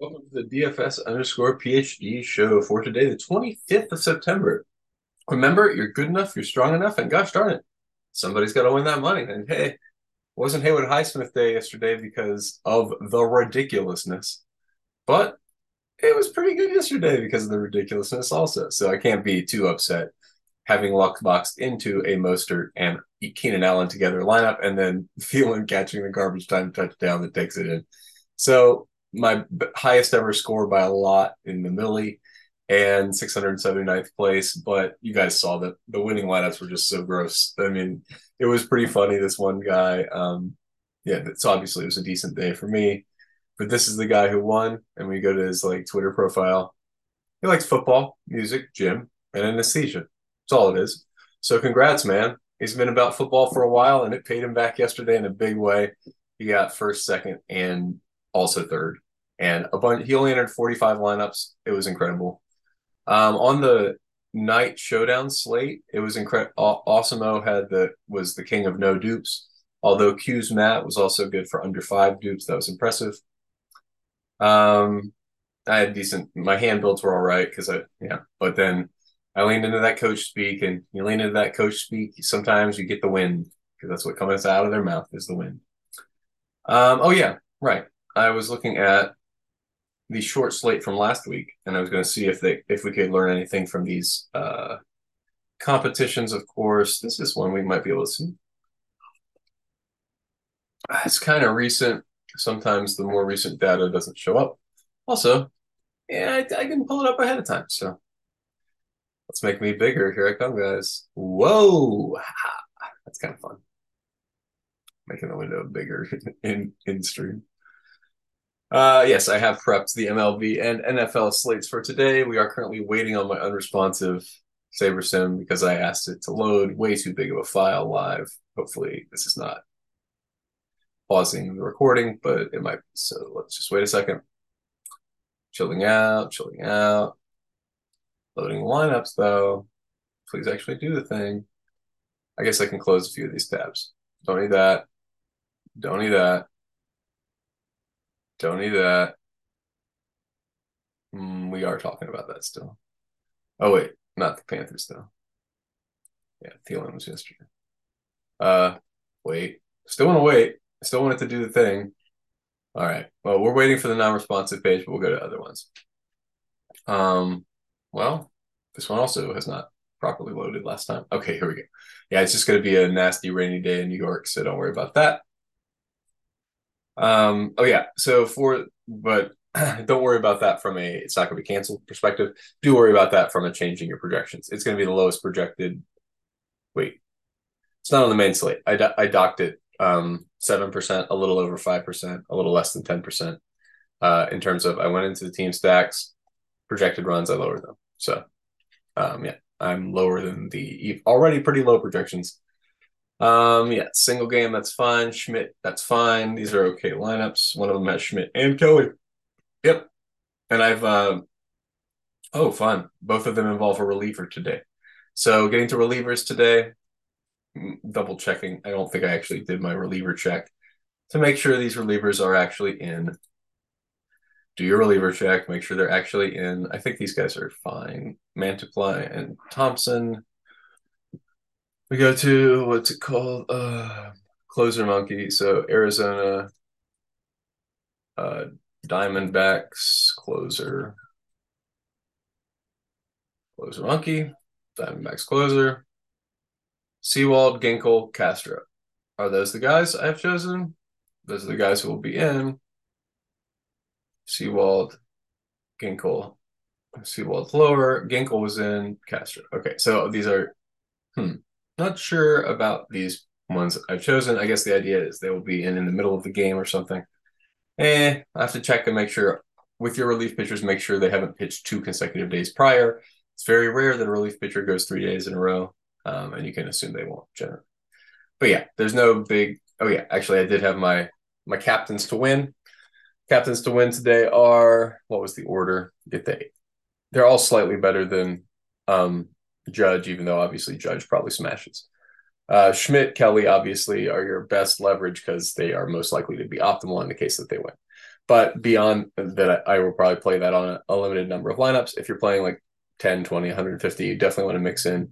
Welcome to the DFS underscore PhD show for today, the 25th of September. Remember, you're good enough, you're strong enough, and gosh darn it, somebody's got to win that money. And hey, wasn't Haywood Highsmith Day yesterday because of the ridiculousness, but it was pretty good yesterday because of the ridiculousness also. So I can't be too upset having luck boxed into a Mostert and Keenan Allen together lineup and then Thielen catching the garbage time touchdown that takes it in. So my highest ever score by a lot in the Millie and 679th place. But you guys saw that the winning lineups were just so gross. I mean, it was pretty funny. This one guy, um, yeah, so obviously it was a decent day for me. But this is the guy who won, and we go to his like Twitter profile. He likes football, music, gym, and anesthesia. That's all it is. So congrats, man. He's been about football for a while, and it paid him back yesterday in a big way. He got first, second, and also third, and a bunch. He only entered 45 lineups. It was incredible. Um, on the night showdown slate, it was incredible. Awesemo had the was the king of no dupes. Although Q's Matt was also good for under five dupes, that was impressive. Um, I had decent. My hand builds were all right because I yeah, but then I leaned into that coach speak, and you lean into that coach speak. Sometimes you get the wind because that's what comes out of their mouth is the wind. Um, oh yeah, right. I was looking at the short slate from last week, and I was going to see if they if we could learn anything from these uh, competitions. Of course, this is one we might be able to see. It's kind of recent. Sometimes the more recent data doesn't show up. Also, yeah, I, I can pull it up ahead of time. So let's make me bigger. Here I come, guys. Whoa, that's kind of fun. Making the window bigger in in stream. Uh, yes, I have prepped the MLB and NFL slates for today. We are currently waiting on my unresponsive SaberSim because I asked it to load way too big of a file live. Hopefully, this is not pausing the recording, but it might be. So let's just wait a second. Chilling out, chilling out. Loading lineups though. Please actually do the thing. I guess I can close a few of these tabs. Don't need that. Don't need that. Don't need that. Mm, we are talking about that still. Oh wait, not the Panthers though. Yeah, Thielen was yesterday. Uh, wait. Still want to wait. Still want to do the thing. All right. Well, we're waiting for the non-responsive page, but we'll go to other ones. Um, well, this one also has not properly loaded last time. Okay, here we go. Yeah, it's just going to be a nasty rainy day in New York, so don't worry about that. Um, oh yeah. So for but don't worry about that from a it's not going to be canceled perspective. Do worry about that from a changing your projections. It's going to be the lowest projected. Wait, it's not on the main slate. I do, I docked it um seven percent, a little over five percent, a little less than ten percent. Uh, in terms of I went into the team stacks, projected runs, I lowered them. So, um, yeah, I'm lower than the already pretty low projections um, yeah, single game, that's fine. Schmidt, that's fine. These are okay lineups. One of them has Schmidt and Kelly. Yep. And I've uh oh fun. Both of them involve a reliever today. So getting to relievers today, mm, double checking. I don't think I actually did my reliever check to make sure these relievers are actually in. Do your reliever check, make sure they're actually in. I think these guys are fine. Mantiply and Thompson we go to what's it called? Uh, closer monkey. So Arizona, uh, Diamondbacks closer, closer monkey, Diamondbacks closer, Sewald, Ginkel, Castro. Are those the guys I've chosen? Those are the guys who will be in. Sewald, Ginkel, Sewald lower. Ginkel was in Castro. Okay, so these are hmm. Not sure about these ones I've chosen. I guess the idea is they will be in in the middle of the game or something. Eh, I have to check and make sure with your relief pitchers, make sure they haven't pitched two consecutive days prior. It's very rare that a relief pitcher goes three days in a row, um, and you can assume they won't generally. But yeah, there's no big. Oh yeah, actually, I did have my my captains to win. Captains to win today are what was the order? If they, they're all slightly better than um, Judge, even though obviously Judge probably smashes. Uh, Schmidt, Kelly, obviously, are your best leverage because they are most likely to be optimal in the case that they win. but beyond that, I will probably play that on a, limited number of lineups. If you're playing like 10, 20, 150, you definitely want to mix in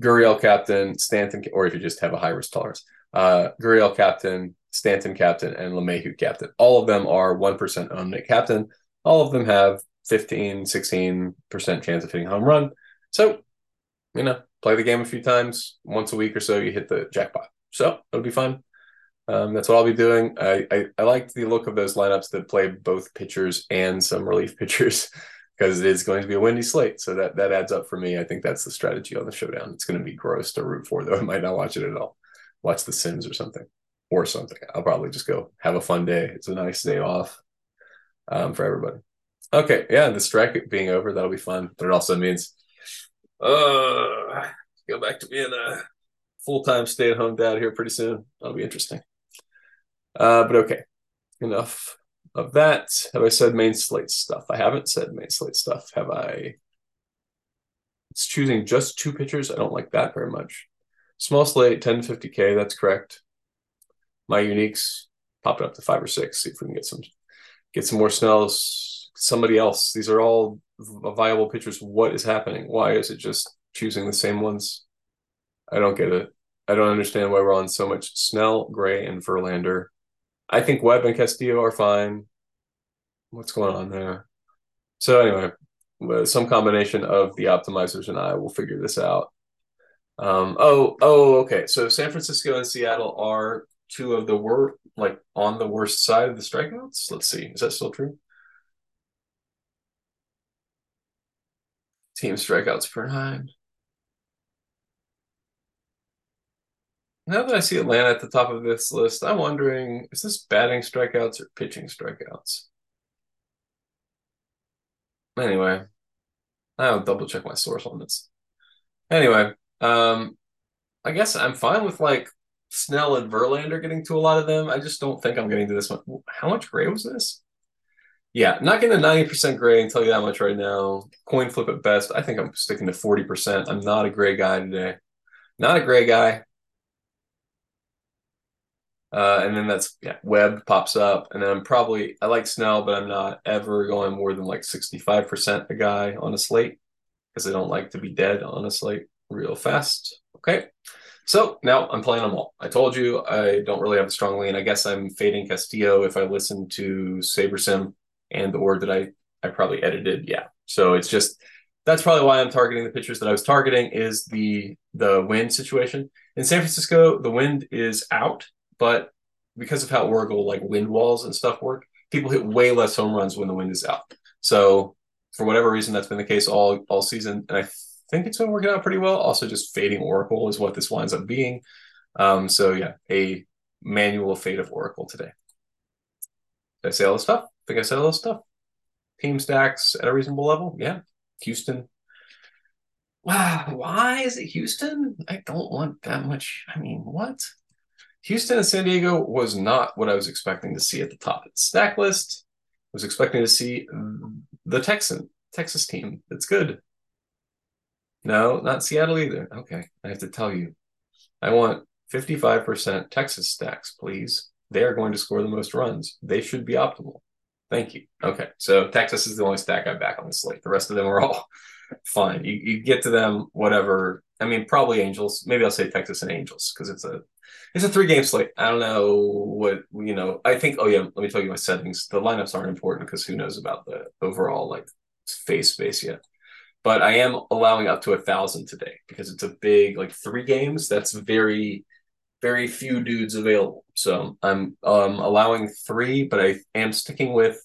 Gurriel captain, Stanton, or if you just have a high risk tolerance, uh, Gurriel captain, Stanton captain, and LeMahieu captain. All of them are 1% owned Nick captain. All of them have 15, 16% chance of hitting home run. So, you know, play the game a few times. Once a week or so, you hit the jackpot. So it'll be fun. Um, that's what I'll be doing. I, I, I like the look of those lineups that play both pitchers and some relief pitchers because it is going to be a windy slate. So that that adds up for me. I think that's the strategy on the showdown. It's going to be gross to root for, though. I might not watch it at all. Watch The Sims or something, or something. I'll probably just go have a fun day. It's a nice day off um, for everybody. Okay, yeah, the strike being over, that'll be fun. But it also means, uh, go back to being a full time stay at home dad here pretty soon. That'll be interesting. Uh, but okay, enough of that. Have I said main slate stuff? I haven't said main slate stuff. Have I? It's choosing just two pitchers. I don't like that very much. Small slate, 10 to 50K. That's correct. My uniques popped up to five or six. See if we can get some get some more Snells. Somebody else. These are all viable pitchers. What is happening? Why is it just choosing the same ones? I don't get it. I don't understand why we're on so much Snell, Gray, and Verlander. I think Webb and Castillo are fine. What's going on there? So anyway, some combination of the optimizers and I will figure this out. Um, oh, oh, okay. So San Francisco and Seattle are two of the worst, like on the worst side of the strikeouts. Let's see, is that still true? Team strikeouts per nine. Now that I see Atlanta at the top of this list, I'm wondering is this batting strikeouts or pitching strikeouts? Anyway, I'll double check my source on this. Anyway, um, I guess I'm fine with like Snell and Verlander getting to a lot of them. I just don't think I'm getting to this one. How much gray was this? Yeah, not getting to 90% gray and tell you that much right now. Coin flip at best. I think I'm sticking to 40%. I'm not a gray guy today. Not a gray guy. Uh, and then that's yeah, Webb pops up, and then I'm probably I like Snell, but I'm not ever going more than like 65% a guy on a slate because I don't like to be dead on a slate real fast. Okay. So now I'm playing them all. I told you I don't really have a strong lean. I guess I'm fading Castillo if I listen to SaberSim and or that I I probably edited. Yeah. So it's just that's probably why I'm targeting the pitchers that I was targeting is the the wind situation. In San Francisco, the wind is out but because of how Oracle like wind walls and stuff work, people hit way less home runs when the wind is out. So for whatever reason, that's been the case all all season, and I think it's been working out pretty well. Also, just fading Oracle is what this winds up being. Um, so yeah, a manual fade of Oracle today. Did I say all this stuff? Think I said all this stuff. Team stacks at a reasonable level. Yeah. Houston. Wow. Why is it Houston? I don't want that much. I mean, what? Houston and San Diego was not what I was expecting to see at the top of the stack list. I was expecting to see the Texan Texas team. That's good. No, not Seattle either. Okay, I have to tell you, I want 55% Texas stacks, please. They are going to score the most runs. They should be optimal. Thank you. Okay, so Texas is the only stack I'm back on the slate. The rest of them are all fine. You, you get to them, whatever. I mean, probably Angels. Maybe I'll say Texas and Angels because it's a it's a three game slate. I don't know what you know. I think. Oh yeah, let me tell you my settings. The lineups aren't important because who knows about the overall like face space yet. But I am allowing up to a thousand today because it's a big like three games. That's very very few dudes available. So I'm um, allowing three, but I am sticking with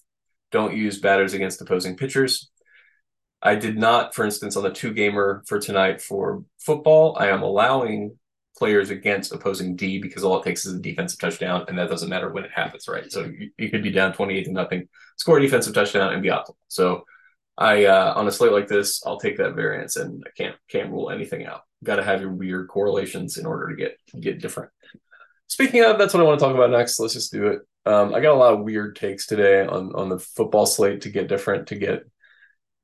don't use batters against opposing pitchers. I did not, for instance, on the two gamer for tonight for football, I am allowing players against opposing D because all it takes is a defensive touchdown, and that doesn't matter when it happens, right? So you, you could be down 28 to nothing, score a defensive touchdown, and be optimal. So I uh, on a slate like this, I'll take that variance, and I can't can't rule anything out. Got to have your weird correlations in order to get get different. Speaking of, that's what I want to talk about next. Let's just do it. Um, I got a lot of weird takes today on on the football slate to get different. To get,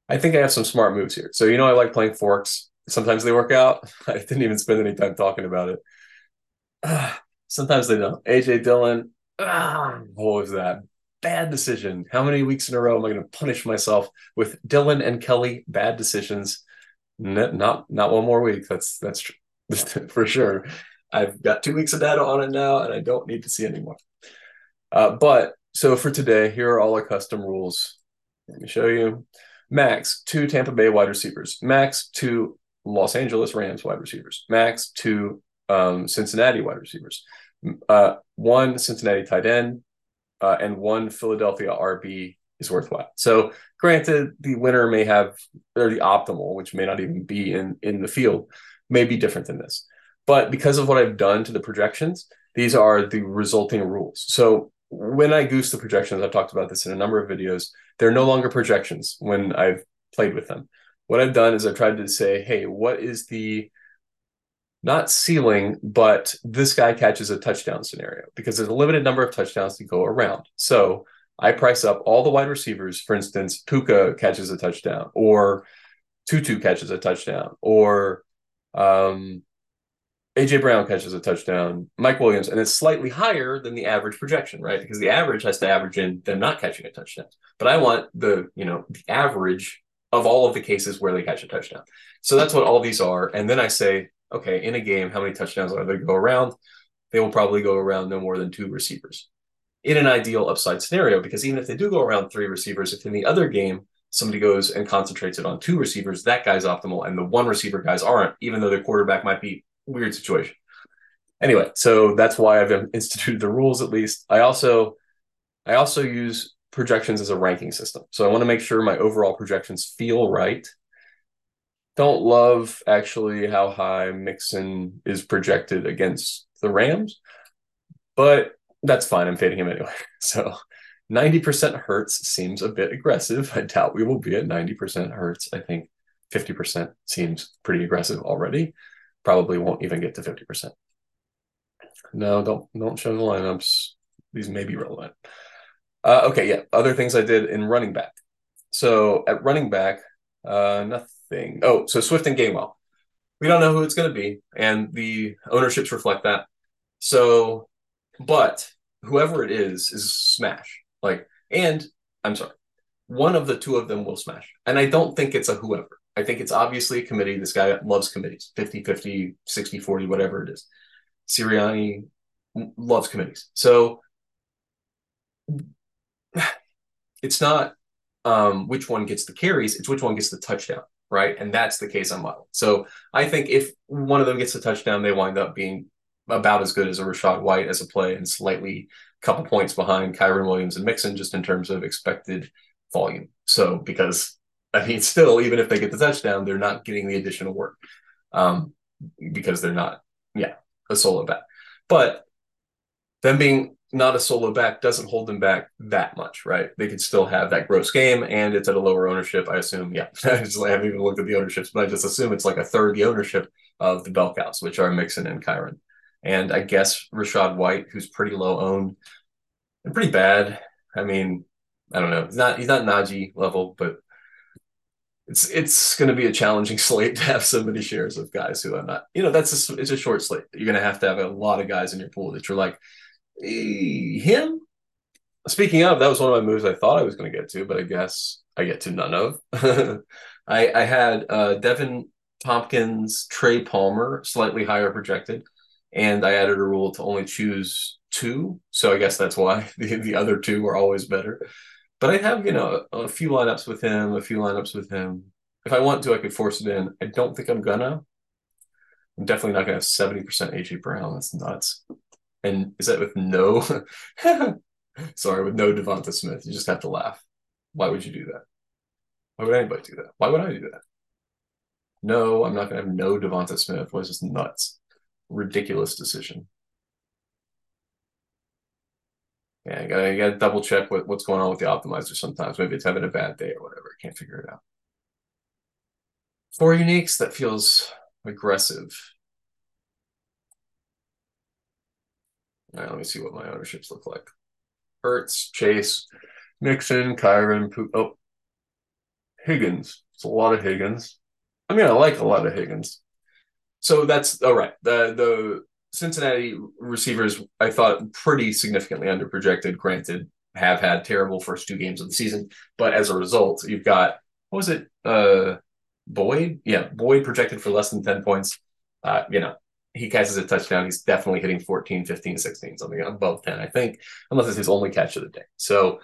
I think I have some smart moves here. So you know, I like playing forks. Sometimes they work out. I didn't even spend any time talking about it. sometimes they don't. AJ Dillon. Ah, what was that? Bad decision. How many weeks in a row am I going to punish myself with Dillon and Kelly bad decisions? Not not, not one more week. That's that's for sure. I've got two weeks of data on it now, and I don't need to see anymore. Uh, but so for today, here are all our custom rules. Let me show you. Max, two Tampa Bay wide receivers. Max, two Los Angeles Rams wide receivers. Max, two um, Cincinnati wide receivers. Uh, one Cincinnati tight end uh, and one Philadelphia RB is worthwhile. So, granted, the winner may have, or the optimal, which may not even be in in the field, may be different than this. But because of what I've done to the projections, these are the resulting rules. So when I goose the projections, I've talked about this in a number of videos, they're no longer projections when I've played with them. What I've done is I've tried to say, hey, what is the not ceiling, but this guy catches a touchdown scenario because there's a limited number of touchdowns to go around. So I price up all the wide receivers. For instance, Puka catches a touchdown, or Tutu catches a touchdown, or um, AJ Brown catches a touchdown, Mike Williams, and it's slightly higher than the average projection, right? Because the average has to average in them not catching a touchdown. But I want the, you know, the average of all of the cases where they catch a touchdown. So that's what all these are. And then I say, okay, in a game, how many touchdowns are they go around? They will probably go around no more than two receivers. In an ideal upside scenario, because even if they do go around three receivers, if in the other game somebody goes and concentrates it on two receivers, that guy's optimal, and the one receiver guys aren't, even though their quarterback might be weird situation. Anyway, so that's why I've instituted the rules at least. I also I also use projections as a ranking system. So I want to make sure my overall projections feel right. Don't love actually how high Mixon is projected against the Rams, but that's fine. I'm fading him anyway. So 90% Hurts seems a bit aggressive. I doubt we will be at 90% Hurts. I think 50% seems pretty aggressive already probably won't even get to 50%. No, don't don't show the lineups. These may be relevant. Uh, okay, yeah. Other things I did in running back. So at running back, uh, nothing. Oh, so Swift and Gainwell. We don't know who it's going to be, and the ownerships reflect that. So, but whoever it is is smash. Like, and I'm sorry, one of the two of them will smash, and I don't think it's a whoever. I think it's obviously a committee. This guy loves committees 50 50, 60 40, whatever it is. Sirianni loves committees. So it's not um, which one gets the carries, it's which one gets the touchdown, right? And that's the case on model. So I think if one of them gets a touchdown, they wind up being about as good as a Rachaad White as a play and slightly couple points behind Kyren Williams and Mixon just in terms of expected volume. So because I mean, still, even if they get the touchdown, they're not getting the additional work um, because they're not, yeah, a solo back. But them being not a solo back doesn't hold them back that much, right? They could still have that gross game, and it's at a lower ownership. I assume, yeah. I, just, I haven't even looked at the ownerships, but I just assume it's like a third the ownership of the bell cows, which are Mixon and Kyren. And I guess Rachaad White, who's pretty low owned and pretty bad. I mean, I don't know. He's not he's not Najee level, but it's it's going to be a challenging slate to have so many shares of guys who are not. You know, that's a, it's a short slate. You're going to have to have a lot of guys in your pool that you're like him. Speaking of, that was one of my moves I thought I was going to get to, but I guess I get to none of. I, I had uh, Deven Thompkins, Trey Palmer, slightly higher projected, and I added a rule to only choose two. So I guess that's why the, the other two are always better. But I have, you know, a, a few lineups with him, a few lineups with him. If I want to, I could force it in. I don't think I'm gonna. I'm definitely not gonna have 70% AJ Brown. That's nuts. And is that with no sorry, with no Devonta Smith? You just have to laugh. Why would you do that? Why would anybody do that? Why would I do that? No, I'm not gonna have no Devonta Smith. Was just nuts. Ridiculous decision. Yeah, you gotta, gotta double check what, what's going on with the optimizer sometimes. Maybe it's having a bad day or whatever. I can't figure it out. Four uniques, that feels aggressive. All right, let me see what my ownerships look like. Hurts, Chase, Mixon, Kyren. Oh, Higgins. It's a lot of Higgins. I mean, I like a lot of Higgins. So that's all right. The the Cincinnati receivers, I thought, pretty significantly underprojected. Granted, have had terrible first two games of the season. But as a result, you've got what was it? Uh, Boyd, yeah, Boyd projected for less than ten points. Uh, you know, he catches a touchdown. He's definitely hitting 14, 15, 16, something above 10, I think, unless it's his only catch of the day. So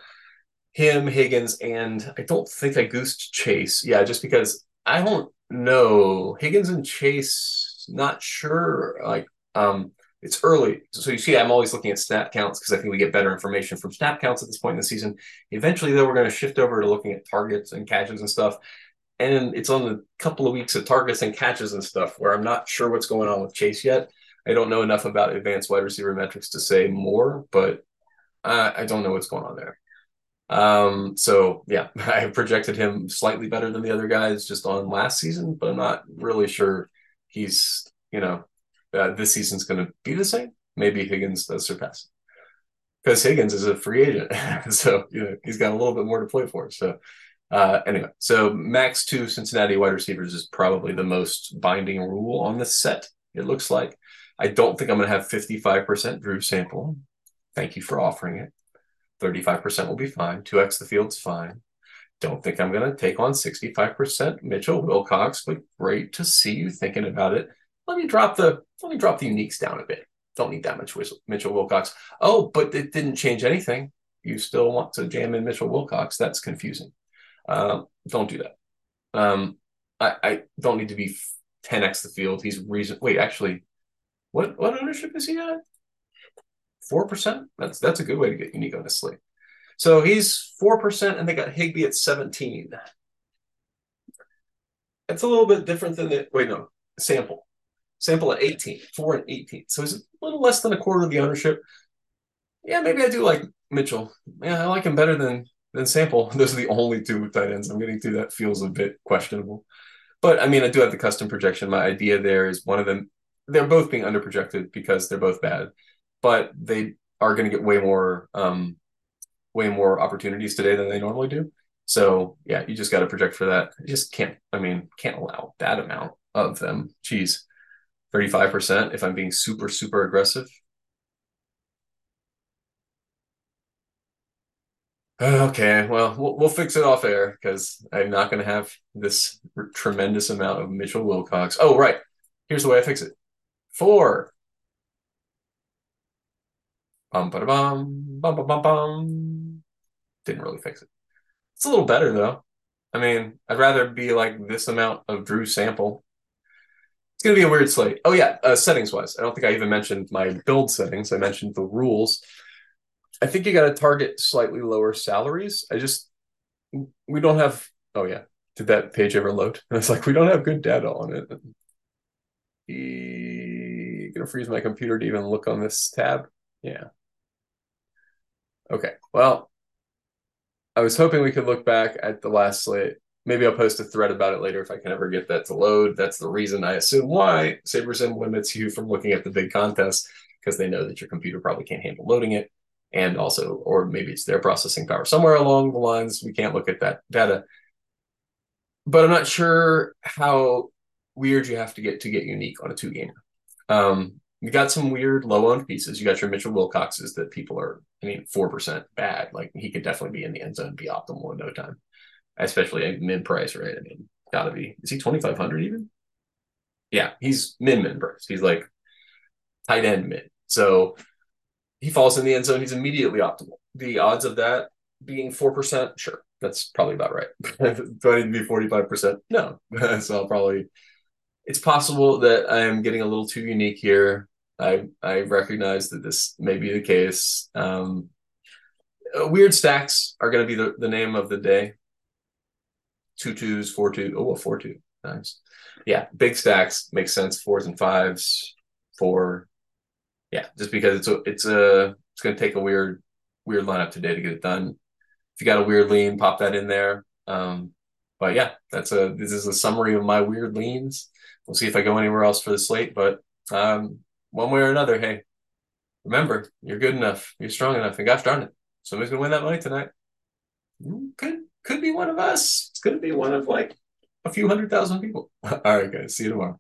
him, Higgins, and I don't think I goosed Chase. Yeah, just because I don't know. Higgins and Chase, not sure. Like, um, it's early. So you see, I'm always looking at snap counts because I think we get better information from snap counts at this point in the season. Eventually, though, we're going to shift over to looking at targets and catches and stuff. And it's on the couple of weeks of targets and catches and stuff where I'm not sure what's going on with Chase yet. I don't know enough about advanced wide receiver metrics to say more, but I don't know what's going on there. Um, so yeah, I projected him slightly better than the other guys just on last season, but I'm not really sure he's, you know, uh, this season's going to be the same. Maybe Higgins does surpass because Higgins is a free agent. so, you know, he's got a little bit more to play for. So, uh, anyway, so max two Cincinnati wide receivers is probably the most binding rule on this set, it looks like. I don't think I'm going to have 55% Drew sample. Thank you for offering it. 35% will be fine. 2x the field's fine. Don't think I'm going to take on 65% Mitchell Wilcox, but great to see you thinking about it. Let me drop the let me drop the uniques down a bit. Don't need that much Mitchell Wilcox. Oh, but it didn't change anything. You still want to jam in Mitchell Wilcox. That's confusing. Um, don't do that. Um, I, I don't need to be 10x the field. He's reason. Wait, actually, what what ownership is he at? four percent. That's that's a good way to get this slate. So he's four percent, and they got Higbee at seventeen. It's a little bit different than the wait no sample sample at 18 four and 18 so he's a little less than a quarter of the ownership yeah maybe i do like mitchell yeah i like him better than than sample those are the only two tight ends i'm getting to that feels a bit questionable but i mean i do have the custom projection my idea there is one of them they're both being under projected because they're both bad but they are going to get way more um, way more opportunities today than they normally do. So yeah, you just got to project for that. You just can't. I mean, can't allow that amount of them. Geez, thirty five percent. If I'm being super super aggressive. Okay, well, we'll, we'll fix it off air because I'm not going to have this tremendous amount of Mitchell Wilcox. Oh, right. Here's the way I fix it. Four Bum, ba, bum, bum, bum, bum, bum. Didn't really fix it. It's a little better though. I mean, I'd rather be like this amount of Drew sample. It's gonna be a weird slate. Oh yeah, uh, settings wise, I don't think I even mentioned my build settings. I mentioned the rules. I think you got to target slightly lower salaries. I just we don't have. Oh yeah, did that page ever load? And it's like we don't have good data on it. E- gonna freeze my computer to even look on this tab. Yeah. Okay. Well, I was hoping we could look back at the last slate. Maybe I'll post a thread about it later if I can ever get that to load. That's the reason I assume why SaberSim limits you from looking at the big contests because they know that your computer probably can't handle loading it. And also, or maybe it's their processing power somewhere along the lines. We can't look at that data. But I'm not sure how weird you have to get to get unique on a two gamer. Um, you got some weird low owned pieces. You got your Mitchell Wilcoxes that people are, I mean, 4% bad. Like he could definitely be in the end zone, be optimal in no time, especially at mid price, right? I mean, gotta be. Is he 2,500 even? Yeah, he's min min price. He's like tight end mid. So he falls in the end zone. He's immediately optimal. The odds of that being 4%, sure, that's probably about right. Do I need to be 45%? No. so I'll probably it's possible that I am getting a little too unique here. I I recognize that this may be the case. Um, weird stacks are going to be the, the name of the day. Two twos, four two. Oh, a four two. Nice. Yeah, big stacks make sense. Fours and fives. Four. Yeah, just because it's a it's a it's going to take a weird weird lineup today to get it done. If you got a weird lean, pop that in there. Um, but yeah, that's a this is a summary of my weird leans we'll see if I go anywhere else for the slate. But um, one way or another, hey, remember, you're good enough, you're strong enough, and gosh darn it, somebody's gonna win that money tonight. Could could be one of us. It's gonna be one of like a few hundred thousand people. All right, guys. See you tomorrow.